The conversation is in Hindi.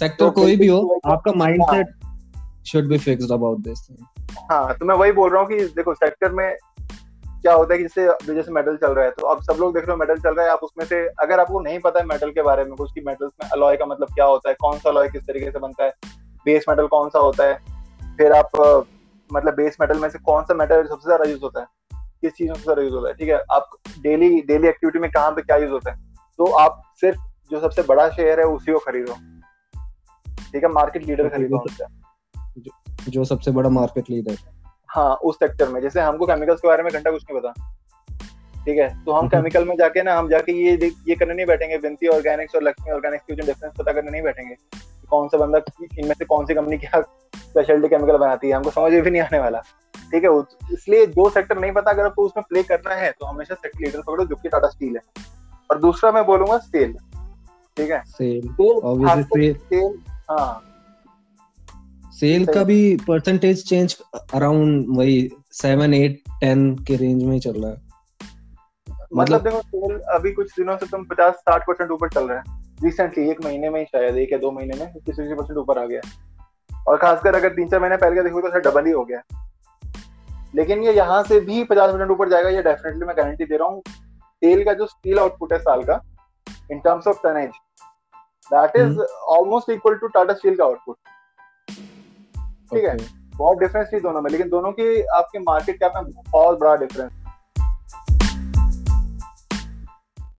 सेक्टर तो कोई भी हो आपका mindset should be fixed about this हाँ तो मैं वही बोल रहा हूँ कि देखो सेक्टर में क्या होता है कि जैसे जैसे मेडल चल रहा है तो अब सब लोग देख रहे हो मेडल चल रहा है आप उसमें से अगर आपको नहीं पता है मेडल के बारे में कुछ की मेडल्स में अलॉय का मतलब क्या होता है कौन सा अलॉय किस तरीके से बनता है बेस मेटल कौन सा होता है फिर आप मतलब बेस मेटल में से कौन सा मेटल सबसे ज़्यादा यूज़ होता है किस चीज़ में सबसे ज़्यादा यूज़ होता है ठीक है? आप डेली डेली एक्टिविटी में कहाँ पे क्या यूज़ होता है? तो आप सिर्फ़ जो सबसे बड़ा शेयर है उसी को खरीदो। ठीक है मार्केट लीडर खरीदो जो, जो सबसे बड़ा मार्केट लीडर हाँ उस सेक्टर में जैसे हमको केमिकल्स के बारे में घंटा कुछ नहीं पता। ठीक है तो हम केमिकल हम्म। में जाके ना हम जाके ये ये करने नहीं बैठेंगे विंती ऑर्गेनिक्स और लक्ष्मी ऑर्गेनिक्स के डिफरेंस पता करने नहीं बैठेंगे। कौन सा बंदा इनमें से कौन सी कंपनी क्या स्पेशलिटी केमिकल बनाती है हमको समझ भी नहीं आने वाला। ठीक है इसलिए जो सेक्टर नहीं पता अगर आपको उसमें प्ले करना है तो हमेशा सेक्टर लीडर पकड़ो जो कि टाटा स्टील है। और दूसरा मैं बोलूँगा सेल ठीक है? सेल सेल हाँ। सेल का भी परसेंटेज चेंज अराउंड वही सेवन एट टेन के रेंज में चल रहा है। मतलब, मतलब देखो सेल अभी कुछ दिनों से तुम पचास साठ परसेंट ऊपर चल रहा है। रिसेंटली एक महीने में ही शायद एक या दो महीने में फिफ्टी सिक्सटी परसेंट ऊपर आ गया। और खासकर अगर तीन चार महीने पहले का देखो तो डबल ही हो गया। लेकिन ये यहाँ से भी पचास परसेंट ऊपर जाएगा ये डेफिनेटली मैं गारंटी दे रहा हूँ। तेल का जो स्टील आउटपुट है साल का in terms of tonnage that is almost equal to Tata steel का आउटपुट ठीक है? बहुत डिफरेंस थी दोनों में लेकिन दोनों की आपके मार्केट कैप में बहुत बड़ा डिफरेंस